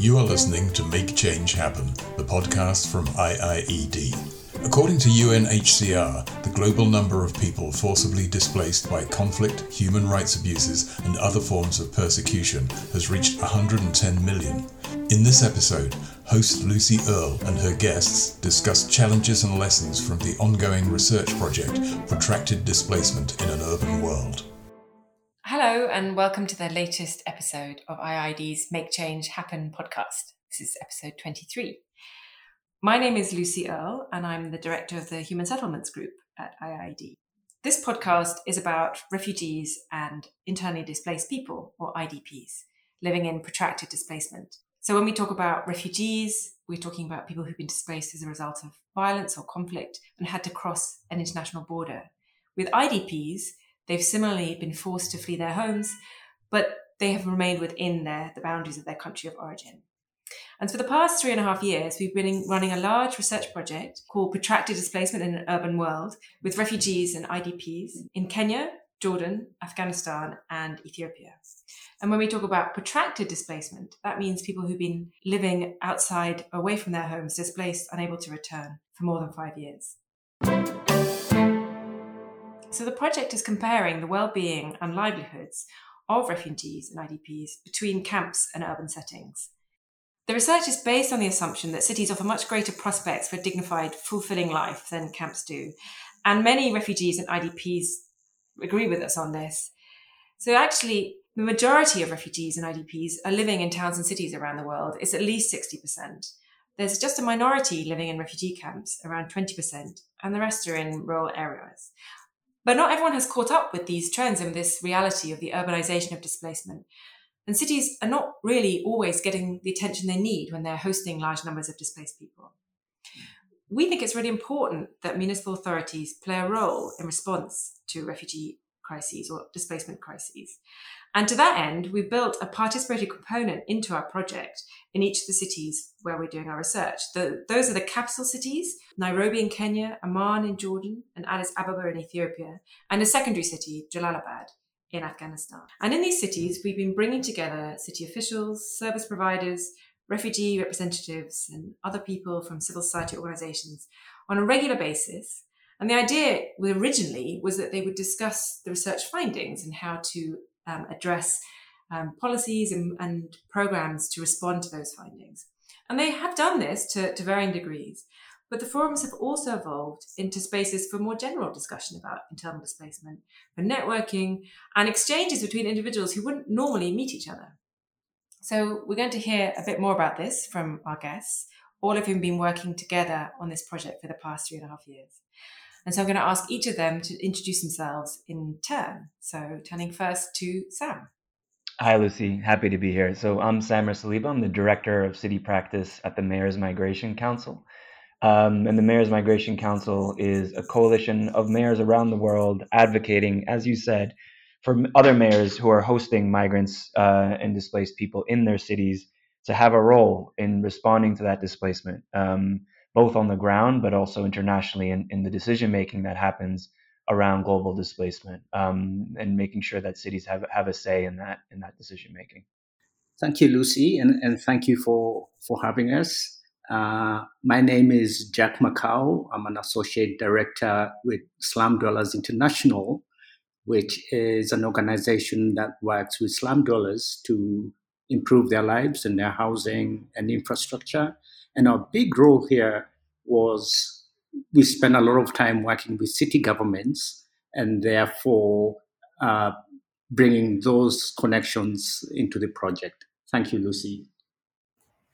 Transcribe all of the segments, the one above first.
You are listening to Make Change Happen, the podcast from IIED. According to UNHCR, the global number of people forcibly displaced by conflict, human rights abuses, and other forms of persecution has reached 110 million. In this episode, host Lucy Earle and her guests discuss challenges and lessons from the ongoing research project Protracted Displacement in an Urban World. Hello, and welcome to the latest episode of IIED's Make Change Happen podcast. This is episode 23. My name is Lucy Earle, and I'm the director of the Human Settlements Group at IIED. This podcast is about refugees and internally displaced people, or IDPs, living in protracted displacement. So, when we talk about refugees, we're talking about people who've been displaced as a result of violence or conflict and had to cross an international border. With IDPs, They've similarly been forced to flee their homes, but they have remained within their, the boundaries of their country of origin. And for the past three and a half years, we've been running a large research project called Protracted Displacement in an Urban World with refugees and IDPs in Kenya, Jordan, Afghanistan, and Ethiopia. And when we talk about protracted displacement, that means people who've been living outside, away from their homes, displaced, unable to return for more than five years. So the project is comparing the well-being and livelihoods of refugees and IDPs between camps and urban settings. The research is based on the assumption that cities offer much greater prospects for a dignified, fulfilling life than camps do. And many refugees and IDPs agree with us on this. So actually, the majority of refugees and IDPs are living in towns and cities around the world. It's at least 60%. There's just a minority living in refugee camps, around 20%, and the rest are in rural areas. But not everyone has caught up with these trends and this reality of the urbanization of displacement. And cities are not really always getting the attention they need when they're hosting large numbers of displaced people. We think it's really important that municipal authorities play a role in response to refugee crises or displacement crises. And to that end, we built a participatory component into our project in each of the cities where we're doing our research. The, those are the capital cities Nairobi in Kenya, Amman in Jordan, and Addis Ababa in Ethiopia, and a secondary city, Jalalabad in Afghanistan. And in these cities, we've been bringing together city officials, service providers, refugee representatives, and other people from civil society organizations on a regular basis. And the idea originally was that they would discuss the research findings and how to um, address um, policies and, and, programs to respond to those findings. And they have done this to, to varying degrees. But the forums have also evolved into spaces for more general discussion about internal displacement, for networking, and exchanges between individuals who wouldn't normally meet each other. So, we're going to hear a bit more about this from our guests, all of whom have been working together on this project for the past three and a half years. And so I'm going to ask each of them to introduce themselves in turn. So turning first to Sam. Hi, Lucy. Happy to be here. So I'm Samer Saliba. I'm the Director of City Practice at the Mayor's Migration Council. Um, and the Mayor's Migration Council is a coalition of mayors around the world advocating, as you said, for other mayors who are hosting migrants uh, and displaced people in their cities to have a role in responding to that displacement. Um, both on the ground but also internationally in, in the decision making that happens around global displacement um, and making sure that cities have, have a say in that in that decision making. Thank you, Lucy, and, and thank you for, for having us. Uh, my name is Jack Makau. I'm an associate director with Slum Dwellers International, which is an organization that works with slum dwellers to improve their lives and their housing and infrastructure and our big role here was we spent a lot of time working with city governments and therefore uh, bringing those connections into the project. Thank you, Lucy.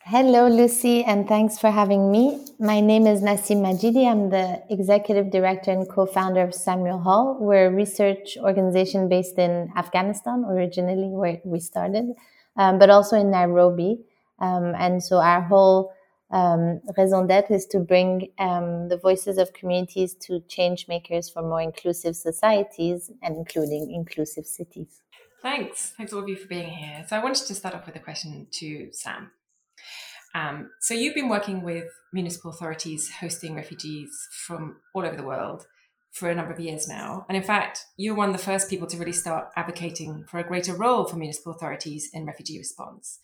Hello, Lucy, and thanks for having me. My name is Nassim Majidi. I'm the executive director and co founder of Samuel Hall. We're a research organization based in Afghanistan, originally where we started, um, but also in Nairobi. Um, and so our whole um, raison d'etre is to bring um, the voices of communities to change makers for more inclusive societies and including inclusive cities. Thanks. Thanks all of you for being here. So I wanted to start off with a question to Sam. Um, so you've been working with municipal authorities hosting refugees from all over the world for a number of years now. And in fact, you're one of the first people to really start advocating for a greater role for municipal authorities in refugee response.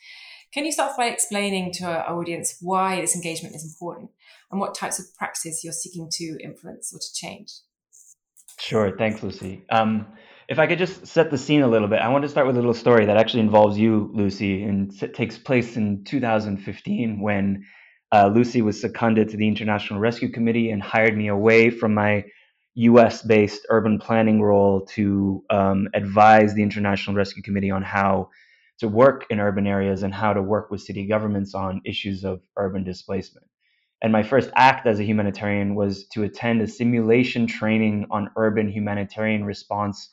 Can you start by explaining to our audience why this engagement is important and what types of practices you're seeking to influence or to change? Sure. Thanks, Lucy. Um, if I could just set the scene a little bit, I want to start with a little story that actually involves you, Lucy, and takes place in 2015 when uh, Lucy was seconded to the International Rescue Committee and hired me away from my US based urban planning role to um, advise the International Rescue Committee on how to work in urban areas and how to work with city governments on issues of urban displacement. And my first act as a humanitarian was to attend a simulation training on urban humanitarian response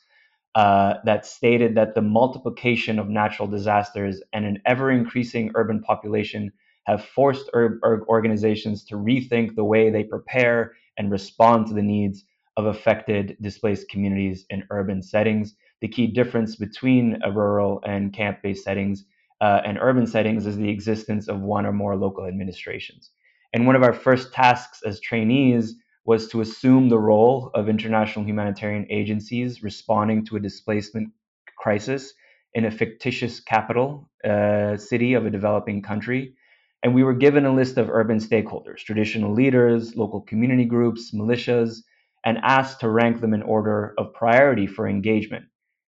uh, that stated that the multiplication of natural disasters and an ever increasing urban population have forced ur- organizations to rethink the way they prepare and respond to the needs of affected displaced communities in urban settings. The key difference between a rural and camp based settings uh, and urban settings is the existence of one or more local administrations. And one of our first tasks as trainees was to assume the role of international humanitarian agencies responding to a displacement crisis in a fictitious capital uh, city of a developing country. And we were given a list of urban stakeholders, traditional leaders, local community groups, militias, and asked to rank them in order of priority for engagement.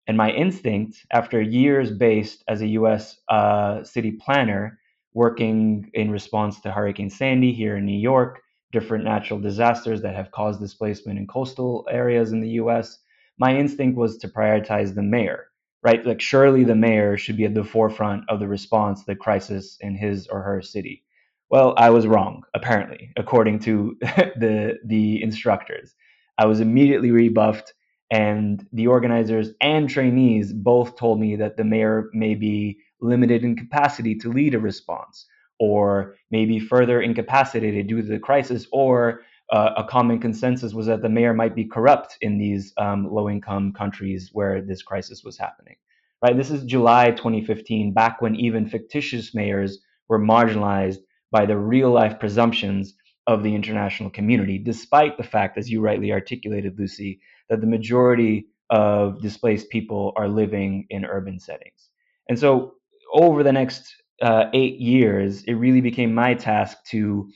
And my instinct, after years based as a US uh, city planner, working in response to Hurricane Sandy here in New York, different natural disasters that have caused displacement in coastal areas in the US, my instinct was to prioritize the mayor, right? Like, surely the mayor should be at the forefront of the response to the crisis in his or her city. Well, I was wrong, apparently, according to the, the instructors. I was immediately rebuffed, and the organizers and trainees both told me that the mayor may be limited in capacity to lead a response, or maybe further incapacitated due to the crisis, or uh, a common consensus was that the mayor might be corrupt in these um, low income countries where this crisis was happening. Right? This is July 2015, back when even fictitious mayors were marginalized by the real life presumptions of the international community, despite the fact, as you rightly articulated, Lucy, that the majority of displaced people are living in urban settings. And so over the next uh, eight years, it really became my task to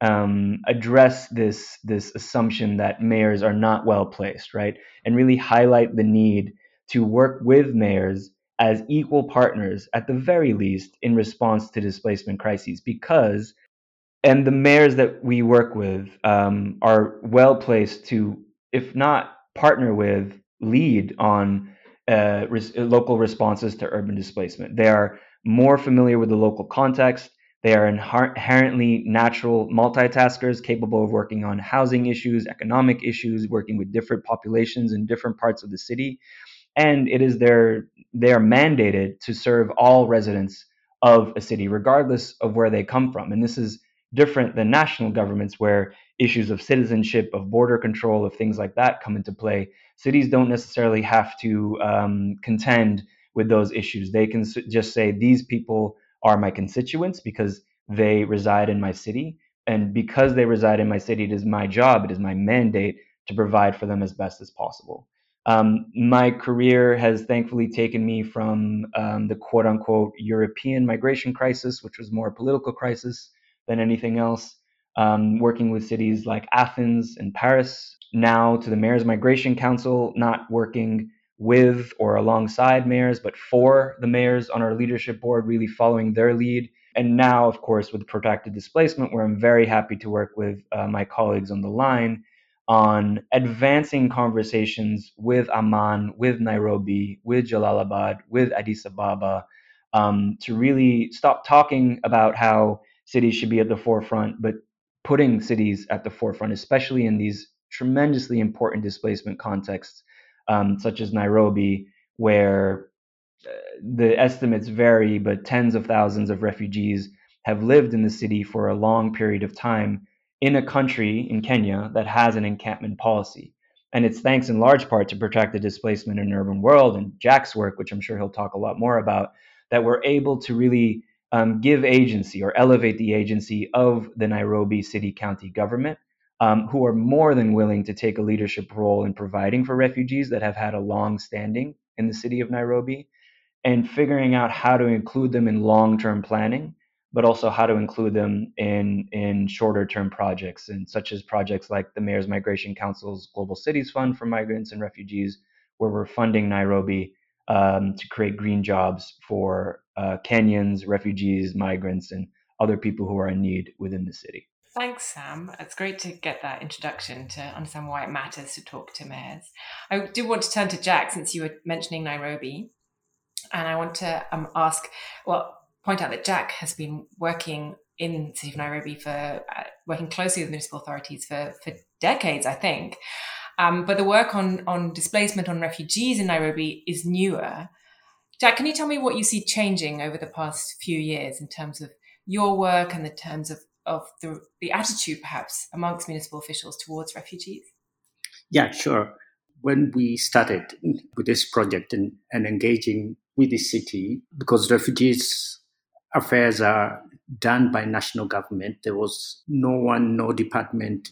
um, address this this assumption that mayors are not well placed, right, and really highlight the need to work with mayors as equal partners, at the very least, in response to displacement crises, because and the mayors that we work with um, are well placed to, if not partner with, lead on uh, res- local responses to urban displacement. They are more familiar with the local context. They are inherently natural multitaskers capable of working on housing issues, economic issues, working with different populations in different parts of the city. And it is their they are mandated to serve all residents of a city, regardless of where they come from. And this is different than national governments where issues of citizenship, of border control, of things like that come into play. Cities don't necessarily have to um, contend with those issues. They can just say, these people are my constituents because they reside in my city. And because they reside in my city, it is my job, it is my mandate to provide for them as best as possible. Um, my career has thankfully taken me from um, the quote unquote European migration crisis, which was more a political crisis, than anything else. Um, working with cities like Athens and Paris, now to the Mayors Migration Council, not working with or alongside mayors, but for the mayors on our leadership board, really following their lead. And now, of course, with protracted displacement, where I'm very happy to work with uh, my colleagues on the line on advancing conversations with Amman, with Nairobi, with Jalalabad, with Addis Ababa, um, to really stop talking about how cities should be at the forefront, but putting cities at the forefront, especially in these tremendously important displacement contexts, um, such as Nairobi, where uh, the estimates vary, but tens of thousands of refugees have lived in the city for a long period of time in a country, in Kenya, that has an encampment policy. And it's thanks in large part to protracted displacement in an urban world and Jack's work, which I'm sure he'll talk a lot more about, that we're able to really um, give agency or elevate the agency of the Nairobi City County government, um, who are more than willing to take a leadership role in providing for refugees that have had a long standing in the city of Nairobi. and figuring out how to include them in long-term planning but also how to include them in in shorter term projects and such as projects like the mayor's migration council's global cities fund for migrants and refugees where we're funding nairobi um, to create green jobs for uh, kenyans refugees migrants and other people who are in need within the city Thanks, Sam. It's great to get that introduction to understand why it matters to talk to mayors. I do want to turn to Jack since you were mentioning Nairobi. And I want to um, ask, well, point out that Jack has been working in the city of Nairobi for uh, working closely with municipal authorities for, for decades, I think. Um, but the work on, on displacement on refugees in Nairobi is newer. Jack, can you tell me what you see changing over the past few years in terms of your work and the terms of of the, the attitude perhaps amongst municipal officials towards refugees? Yeah, sure. When we started with this project and, and engaging with the city, because refugees affairs are done by national government, there was no one, no department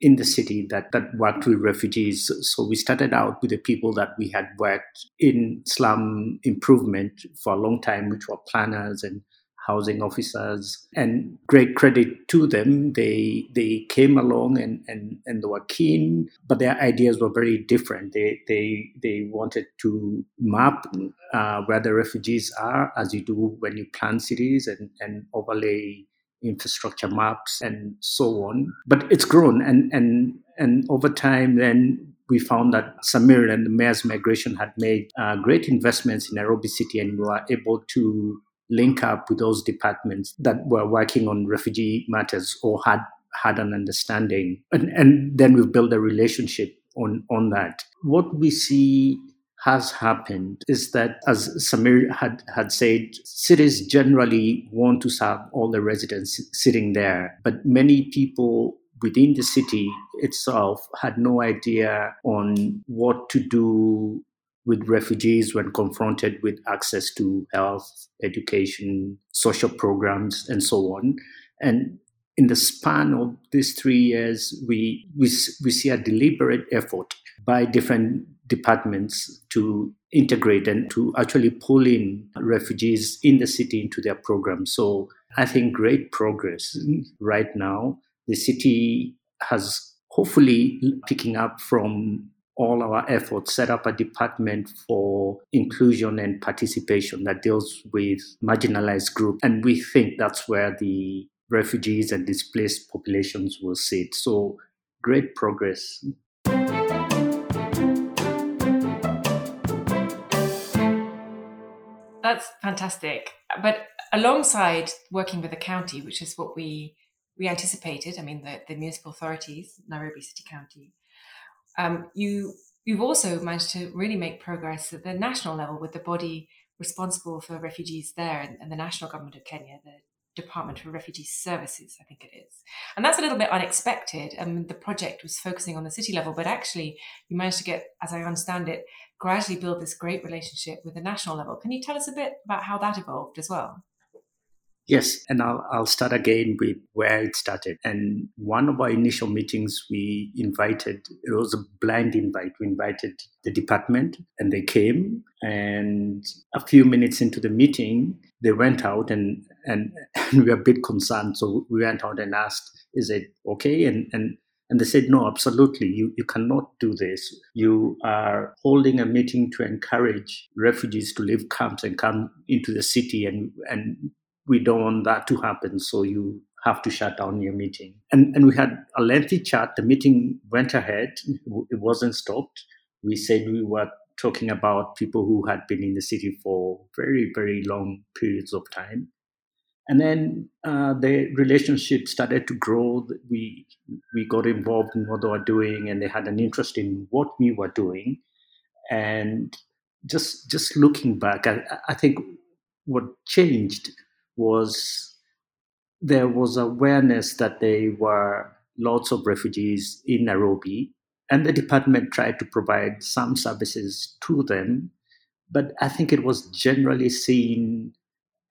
in the city that, that worked with refugees. So we started out with the people that we had worked in slum improvement for a long time, which were planners and housing officers and great credit to them they they came along and and, and they were keen but their ideas were very different they they they wanted to map uh, where the refugees are as you do when you plan cities and and overlay infrastructure maps and so on. But it's grown and and and over time then we found that Samer and the mayor's migration had made uh, great investments in Nairobi City and we were able to link up with those departments that were working on refugee matters or had had an understanding. And, and then we've built a relationship on on that. What we see has happened is that as samer had had said cities generally want to serve all the residents sitting there but many people within the city itself had no idea on what to do with refugees when confronted with access to health, education, social programs, and so on. And in the span of these three years, we, we, we see a deliberate effort by different departments to integrate and to actually pull in refugees in the city into their program. So I think great progress right now. The city has hopefully picking up from all our efforts, set up a department for inclusion and participation that deals with marginalized groups. And we think that's where the refugees and displaced populations will sit. So great progress. That's fantastic. But alongside working with the county, which is what we we anticipated, I mean the, the municipal authorities, Nairobi City County, um, you you've also managed to really make progress at the national level with the body responsible for refugees there and, and the national government of Kenya, the Department for Refugee Services, I think it is. And that's a little bit unexpected. Um, the project was focusing on the city level, but actually, you managed to get, as I understand it, gradually build this great relationship with the national level. Can you tell us a bit about how that evolved as well? Yes, and I'll, I'll start again with where it started. And one of our initial meetings, we invited, it was a blind invite. We invited the department and they came. And a few minutes into the meeting, they went out and, and, and we were a bit concerned. So we went out and asked, is it okay? And, and and they said, no, absolutely. You, you cannot do this. You are holding a meeting to encourage refugees to leave camps and come into the city. And, and we don't want that to happen. So you have to shut down your meeting. And, and we had a lengthy chat. The meeting went ahead, it wasn't stopped. We said we were talking about people who had been in the city for very, very long periods of time. And then uh, the relationship started to grow. We we got involved in what they were doing, and they had an interest in what we were doing. And just just looking back, I, I think what changed was there was awareness that there were lots of refugees in Nairobi, and the department tried to provide some services to them. But I think it was generally seen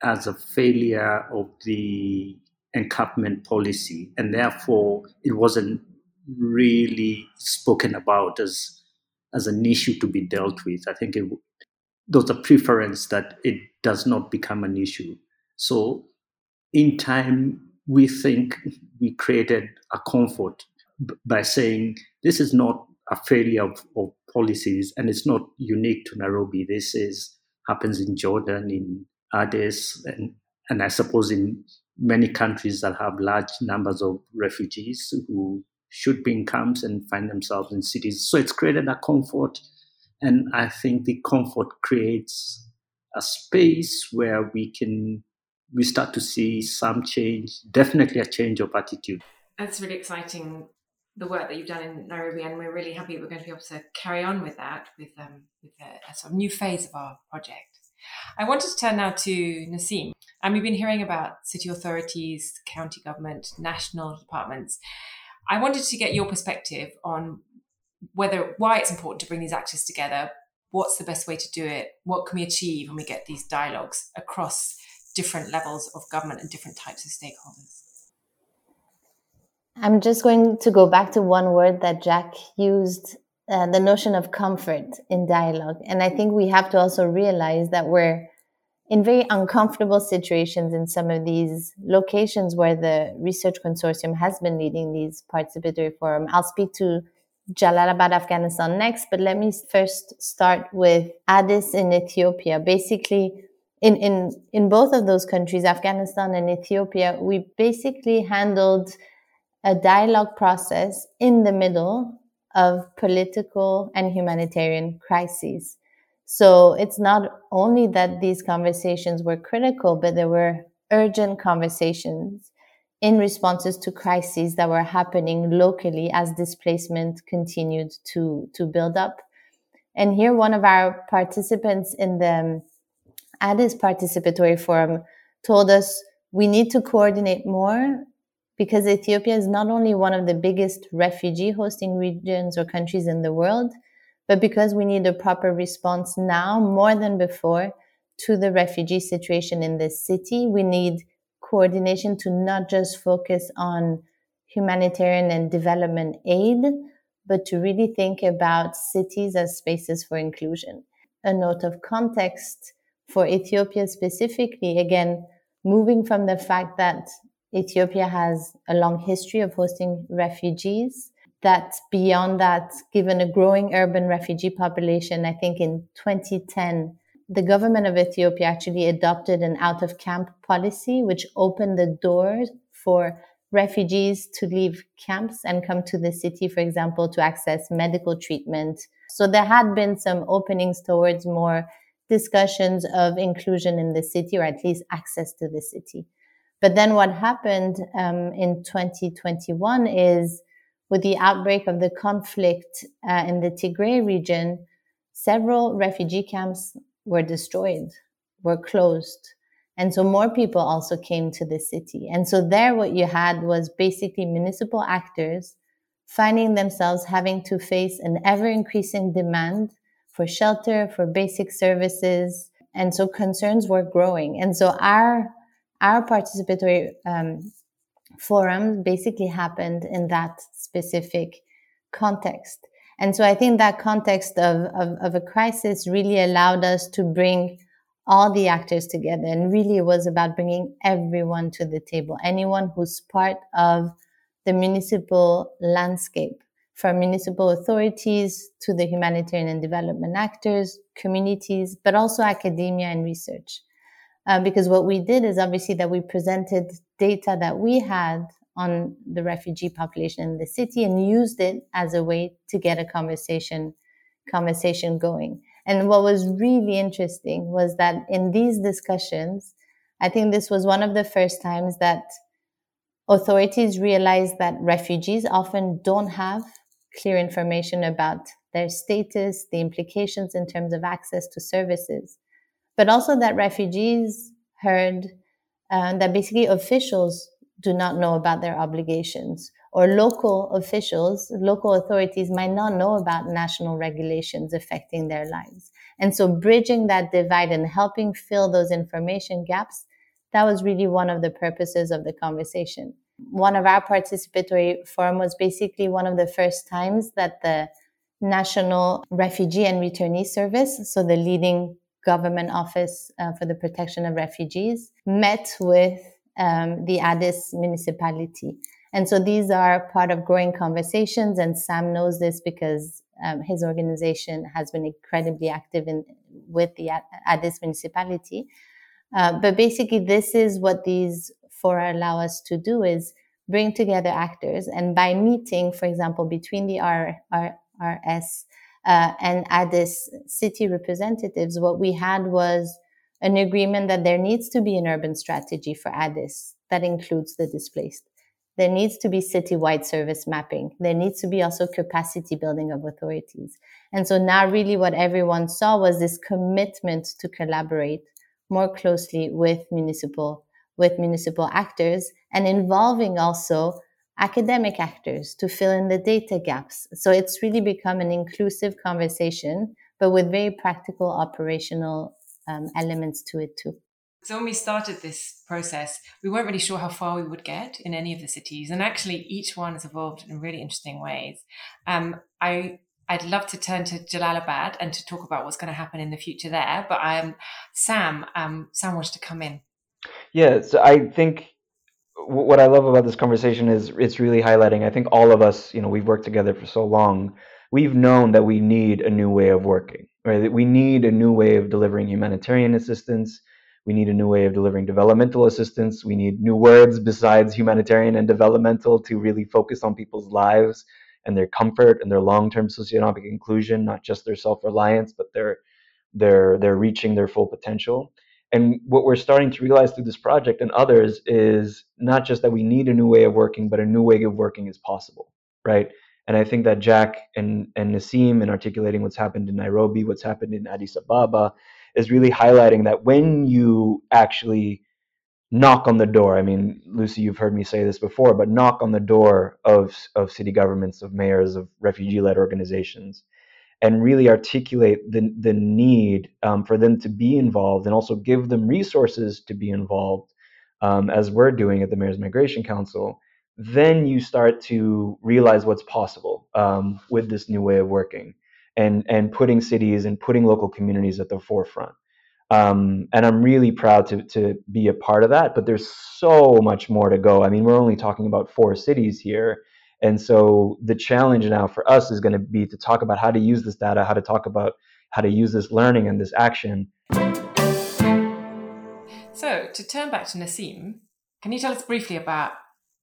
as a failure of the encampment policy, and therefore it wasn't really spoken about as as an issue to be dealt with. I think it there's a preference that it does not become an issue. So, in time, we think we created a comfort by saying this is not a failure of, of policies and it's not unique to Nairobi. This is happens in Jordan, in Addis, and, and I suppose in many countries that have large numbers of refugees who should be in camps and find themselves in cities. So it's created a comfort. And I think the comfort creates a space where we can we start to see some change, definitely a change of attitude. That's really exciting the work that you've done in Nairobi, and we're really happy we're going to be able to carry on with that with um, with a, a, sort of new phase of our project. I wanted to turn now to Nassim, and um, we've been hearing about city authorities, county government, national departments. I wanted to get your perspective on whether why it's important to bring these actors together. What's the best way to do it? What can we achieve when we get these dialogues across different levels of government and different types of stakeholders? I'm just going to go back to one word that Jack used uh, the notion of comfort in dialogue. And I think we have to also realize that we're in very uncomfortable situations in some of these locations where the research consortium has been leading these participatory forum. I'll speak to Jalalabad, Afghanistan next, but let me first start with Addis in Ethiopia. Basically, in, in, in both of those countries, Afghanistan and Ethiopia, we basically handled a dialogue process in the middle of political and humanitarian crises. So it's not only that these conversations were critical, but there were urgent conversations in responses to crises that were happening locally as displacement continued to, to build up. And here, one of our participants in the um, Addis Participatory Forum told us we need to coordinate more because Ethiopia is not only one of the biggest refugee hosting regions or countries in the world, but because we need a proper response now more than before to the refugee situation in this city, we need coordination to not just focus on humanitarian and development aid, but to really think about cities as spaces for inclusion. A note of context for Ethiopia specifically, again, moving from the fact that Ethiopia has a long history of hosting refugees. That beyond that, given a growing urban refugee population, I think in 2010, the government of Ethiopia actually adopted an out of camp policy, which opened the doors for refugees to leave camps and come to the city, for example, to access medical treatment. So there had been some openings towards more discussions of inclusion in the city or at least access to the city. But then what happened um, in 2021 is with the outbreak of the conflict uh, in the Tigray region, several refugee camps were destroyed, were closed. And so more people also came to the city. And so there, what you had was basically municipal actors finding themselves having to face an ever increasing demand for shelter, for basic services. And so concerns were growing. And so our our participatory um, forum basically happened in that specific context. And so I think that context of, of, of, a crisis really allowed us to bring all the actors together. And really, it was about bringing everyone to the table, anyone who's part of the municipal landscape, from municipal authorities to the humanitarian and development actors, communities, but also academia and research. Uh, because what we did is obviously that we presented data that we had on the refugee population in the city and used it as a way to get a conversation conversation going. And what was really interesting was that in these discussions, I think this was one of the first times that authorities realized that refugees often don't have clear information about their status, the implications in terms of access to services but also that refugees heard uh, that basically officials do not know about their obligations or local officials, local authorities might not know about national regulations affecting their lives. And so bridging that divide and helping fill those information gaps, that was really one of the purposes of the conversation. One of our participatory forum was basically one of the first times that the National Refugee and Returnee Service, so the leading government office uh, for the protection of refugees, met with um, the Addis municipality. And so these are part of growing conversations, and Sam knows this because um, his organization has been incredibly active in with the Addis municipality. Uh, but basically, this is what these fora allow us to do: is bring together actors, and by meeting, for example, between the R, R, uh, and Addis city representatives, what we had was an agreement that there needs to be an urban strategy for Addis that includes the displaced. There needs to be citywide service mapping. There needs to be also capacity building of authorities. And so now really what everyone saw was this commitment to collaborate more closely with municipal, with municipal actors and involving also academic actors to fill in the data gaps. So it's really become an inclusive conversation, but with very practical operational um, elements to it too. So when we started this process, we weren't really sure how far we would get in any of the cities, and actually each one has evolved in really interesting ways. Um, I I'd love to turn to Jalalabad and to talk about what's going to happen in the future there, but um, Sam, um, Sam wants to come in. Yeah, so I think what I love about this conversation is it's really highlighting. I think all of us, you know, we've worked together for so long. We've known that we need a new way of working, right? That we need a new way of delivering humanitarian assistance we need a new way of delivering developmental assistance. We need new words besides humanitarian and developmental to really focus on people's lives and their comfort and their long-term socioeconomic inclusion, not just their self-reliance, but their their they're reaching their full potential. And what we're starting to realize through this project and others is not just that we need a new way of working, but a new way of working is possible, right? And I think that Jack and, and Nassim in articulating what's happened in Nairobi, what's happened in Addis Ababa, is really highlighting that when you actually knock on the door, I mean, Lucy, you've heard me say this before, but knock on the door of, of city governments, of mayors, of refugee led organizations, and really articulate the, the need um, for them to be involved and also give them resources to be involved, um, as we're doing at the Mayor's Migration Council, then you start to realize what's possible um, with this new way of working and and putting cities and putting local communities at the forefront. Um, and I'm really proud to to be a part of that. But there's so much more to go. I mean, we're only talking about four cities here, and so the challenge now for us is going to be to talk about how to use this data, how to talk about how to use this learning and this action. So to turn back to Nassim, can you tell us briefly about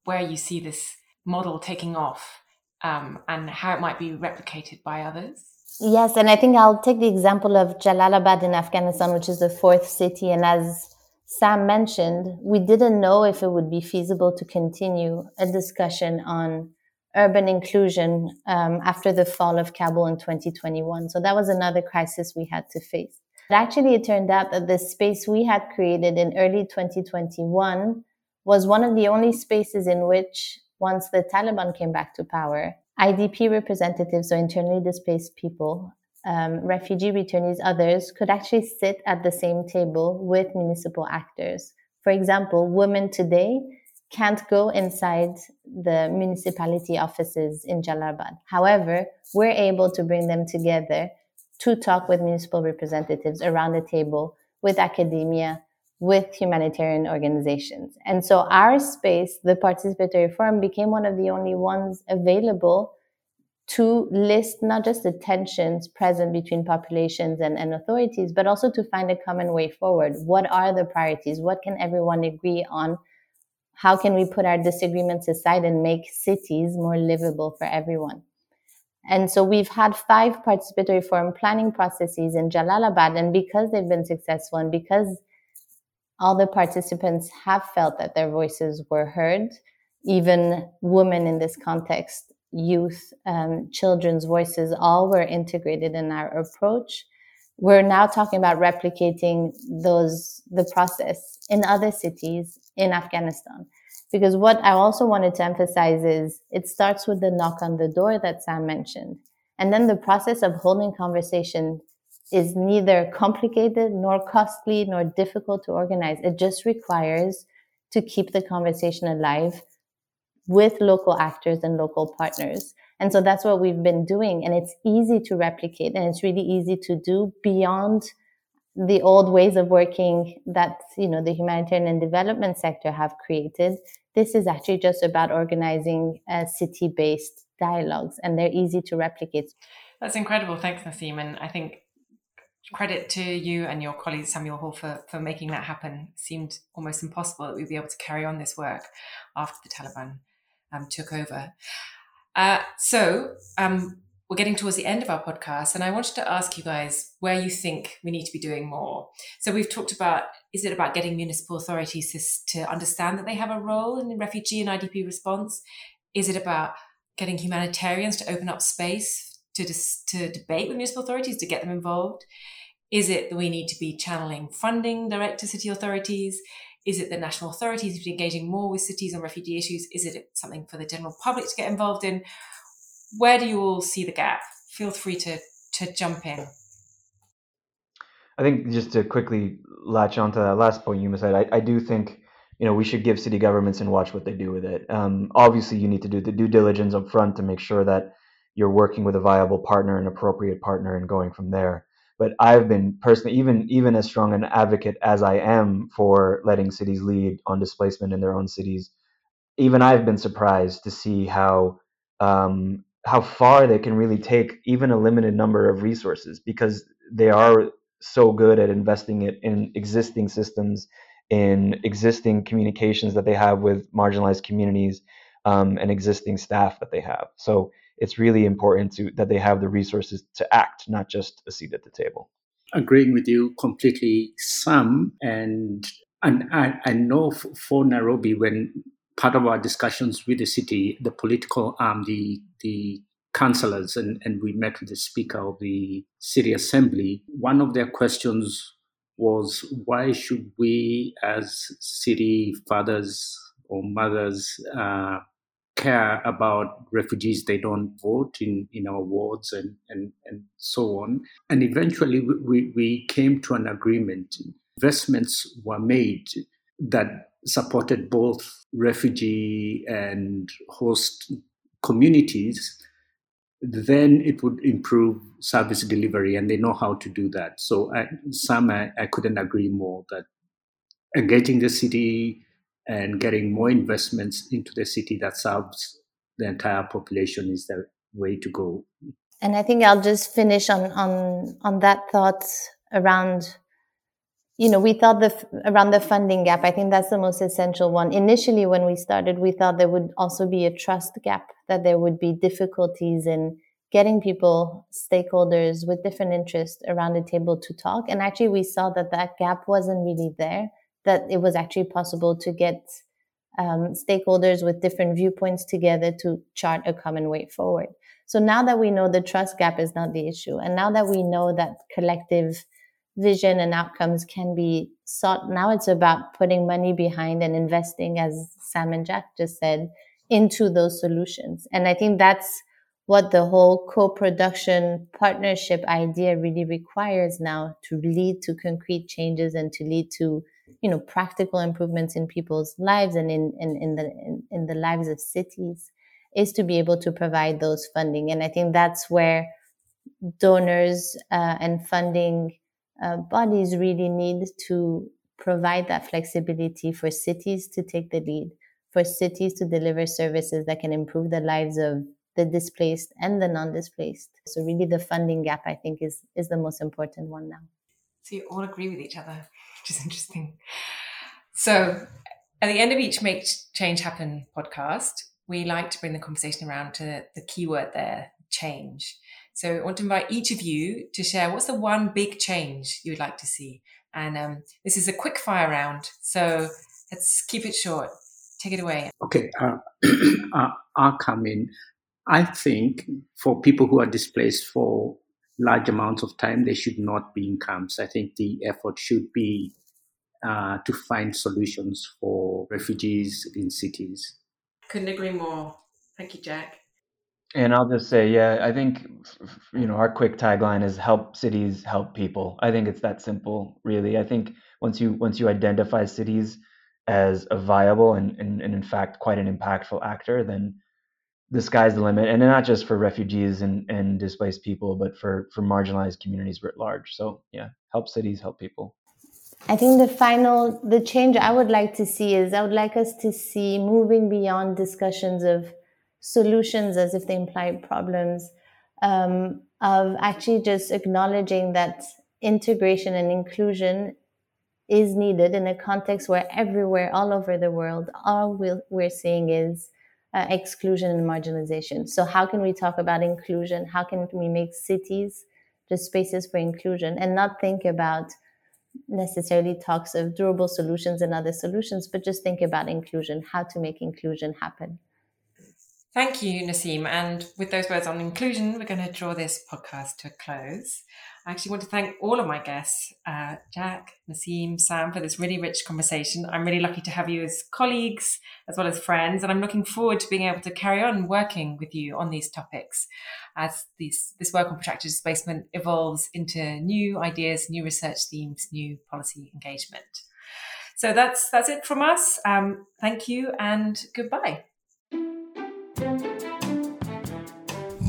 where you see this model taking off um, and how it might be replicated by others? Yes, and I think I'll take the example of Jalalabad in Afghanistan, which is the fourth city. And as Sam mentioned, we didn't know if it would be feasible to continue a discussion on urban inclusion um, after the fall of Kabul in 2021. So that was another crisis we had to face. But actually, it turned out that the space we had created in early 2021 was one of the only spaces in which, once the Taliban came back to power, IDP representatives or internally displaced people, um, refugee returnees, others could actually sit at the same table with municipal actors. For example, women today can't go inside the municipality offices in Jalalabad. However, we're able to bring them together to talk with municipal representatives around the table with academia, with humanitarian organizations. And so our space, the participatory forum, became one of the only ones available to list not just the tensions present between populations and, and authorities, but also to find a common way forward. What are the priorities? What can everyone agree on? How can we put our disagreements aside and make cities more livable for everyone? And so we've had five participatory forum planning processes in Jalalabad. And because they've been successful and because all the participants have felt that their voices were heard, even women in this context, youth, um, children's voices, all were integrated in our approach. We're now talking about replicating those the process in other cities in Afghanistan. Because what I also wanted to emphasize is it starts with the knock on the door that Sam mentioned. And then the process of holding conversation is neither complicated nor costly nor difficult to organize. It just requires to keep the conversation alive with local actors and local partners. And so that's what we've been doing. And it's easy to replicate and it's really easy to do beyond the old ways of working that you know the humanitarian and development sector have created. This is actually just about organizing uh, city-based dialogues and they're easy to replicate. That's incredible. Thanks nassim and i think credit to you and your colleague samuel hall for, for making that happen. It seemed almost impossible that we'd be able to carry on this work after the taliban um, took over uh, so um, we're getting towards the end of our podcast, and I wanted to ask you guys where you think we need to be doing more. So we've talked about is it about getting municipal authorities to, understand that they have a role in the refugee and IDP response? Is it about getting humanitarians to open up space to dis, to debate with municipal authorities to get them involved? Is it that we need to be channeling funding direct to city authorities? Is it the national authorities be engaging more with cities on refugee issues? Is it something for the general public to get involved in? where do you all see the gap? Feel free to to jump in. I think just to quickly latch onto that last point you said, I, I do think you know we should give city governments and watch what they do with it. Um, obviously, you need to do the due diligence up front to make sure that you're working with a viable partner, an appropriate partner, and going from there. But I've been personally, even even as strong an advocate as I am for letting cities lead on displacement in their own cities, even I've been surprised to see how um, how far they can really take even a limited number of resources because they are so good at investing it in existing systems in existing communications that they have with marginalized communities um, and existing staff that they have. So it's really important to that they have the resources to act not just a seat at the table agreeing with you completely sam and and I, I know for Nairobi when part of our discussions with the city, the political arm, the the councillors, and, and we met with the speaker of the city assembly. One of their questions was why should we, as city fathers or mothers, uh, care about refugees? They don't vote in, in our wards and, and, and so on. And eventually, we, we came to an agreement. Investments were made that supported both refugee and host communities, then it would improve service delivery, and they know how to do that. So, I, Sam, I, I couldn't agree more that engaging the city and getting more investments into the city that serves the entire population is the way to go. And I think I'll just finish on on on that thought around you know, we thought the around the funding gap. I think that's the most essential one. Initially, when we started, we thought there would also be a trust gap, that there would be difficulties in getting people, stakeholders with different interests around the table to talk. And actually, we saw that that gap wasn't really there. That it was actually possible to get um, stakeholders with different viewpoints together to chart a common way forward. So now that we know the trust gap is not the issue, and now that we know that collective vision and outcomes can be sought. Now it's about putting money behind and investing, as Sam and Jack just said, into those solutions. And I think that's what the whole co-production partnership idea really requires now to lead to concrete changes and to lead to you know practical improvements in people's lives and in in, in the in, in the lives of cities is to be able to provide those funding and i think that's where donors uh, and funding uh, bodies really need to provide that flexibility for cities to take the lead, for cities to deliver services that can improve the lives of the displaced and the non-displaced. So really the funding gap I think is is the most important one now. So you all agree with each other, which is interesting. So at the end of each Make Change Happen podcast, we like to bring the conversation around to the keyword there, change. So I want to invite each of you to share what's the one big change you'd like to see. And um, this is a quick fire round. So let's keep it short. Take it away. Okay, uh, I'll come in. I think for people who are displaced for large amounts of time, they should not be in camps. I think the effort should be uh, to find solutions for refugees in cities. Couldn't agree more. Thank you, Jack. And I'll just say, yeah, I think you know our quick tagline is "Help cities, help people." I think it's that simple, really. I think once you once you identify cities as a viable and, and, and in fact quite an impactful actor, then the sky's the limit, and not just for refugees and, and displaced people, but for for marginalized communities writ large. So yeah, help cities, help people. I think the final the change I would like to see is I would like us to see moving beyond discussions of solutions as if they imply problems, um, of actually just acknowledging that integration and inclusion is needed in a context where everywhere, all over the world, all we're seeing is uh, exclusion and marginalization. So, how can we talk about inclusion? How can we make cities just spaces for inclusion and not think about necessarily talks of durable solutions and other solutions, but just think about inclusion, how to make inclusion happen. Thank you, Nassim. And with those words on inclusion, we're going to draw this podcast to a close. I actually want to thank all of my guests, uh, Jack, Nassim, Sam, for this really rich conversation. I'm really lucky to have you as colleagues as well as friends, and I'm looking forward to being able to carry on working with you on these topics as these, this work on protracted displacement evolves into new ideas, new research themes, new policy engagement. So that's that's it from us. Um, thank you and goodbye.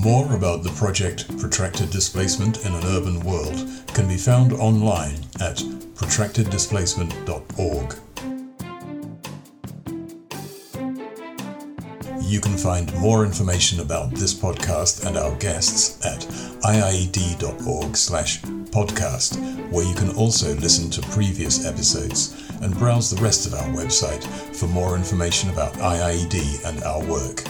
More about the project Protracted Displacement in an Urban World can be found online at protracteddisplacement.org. You can find more information about this podcast and our guests at iied.org slash podcast, where you can also listen to previous episodes and browse the rest of our website for more information about IIED and our work.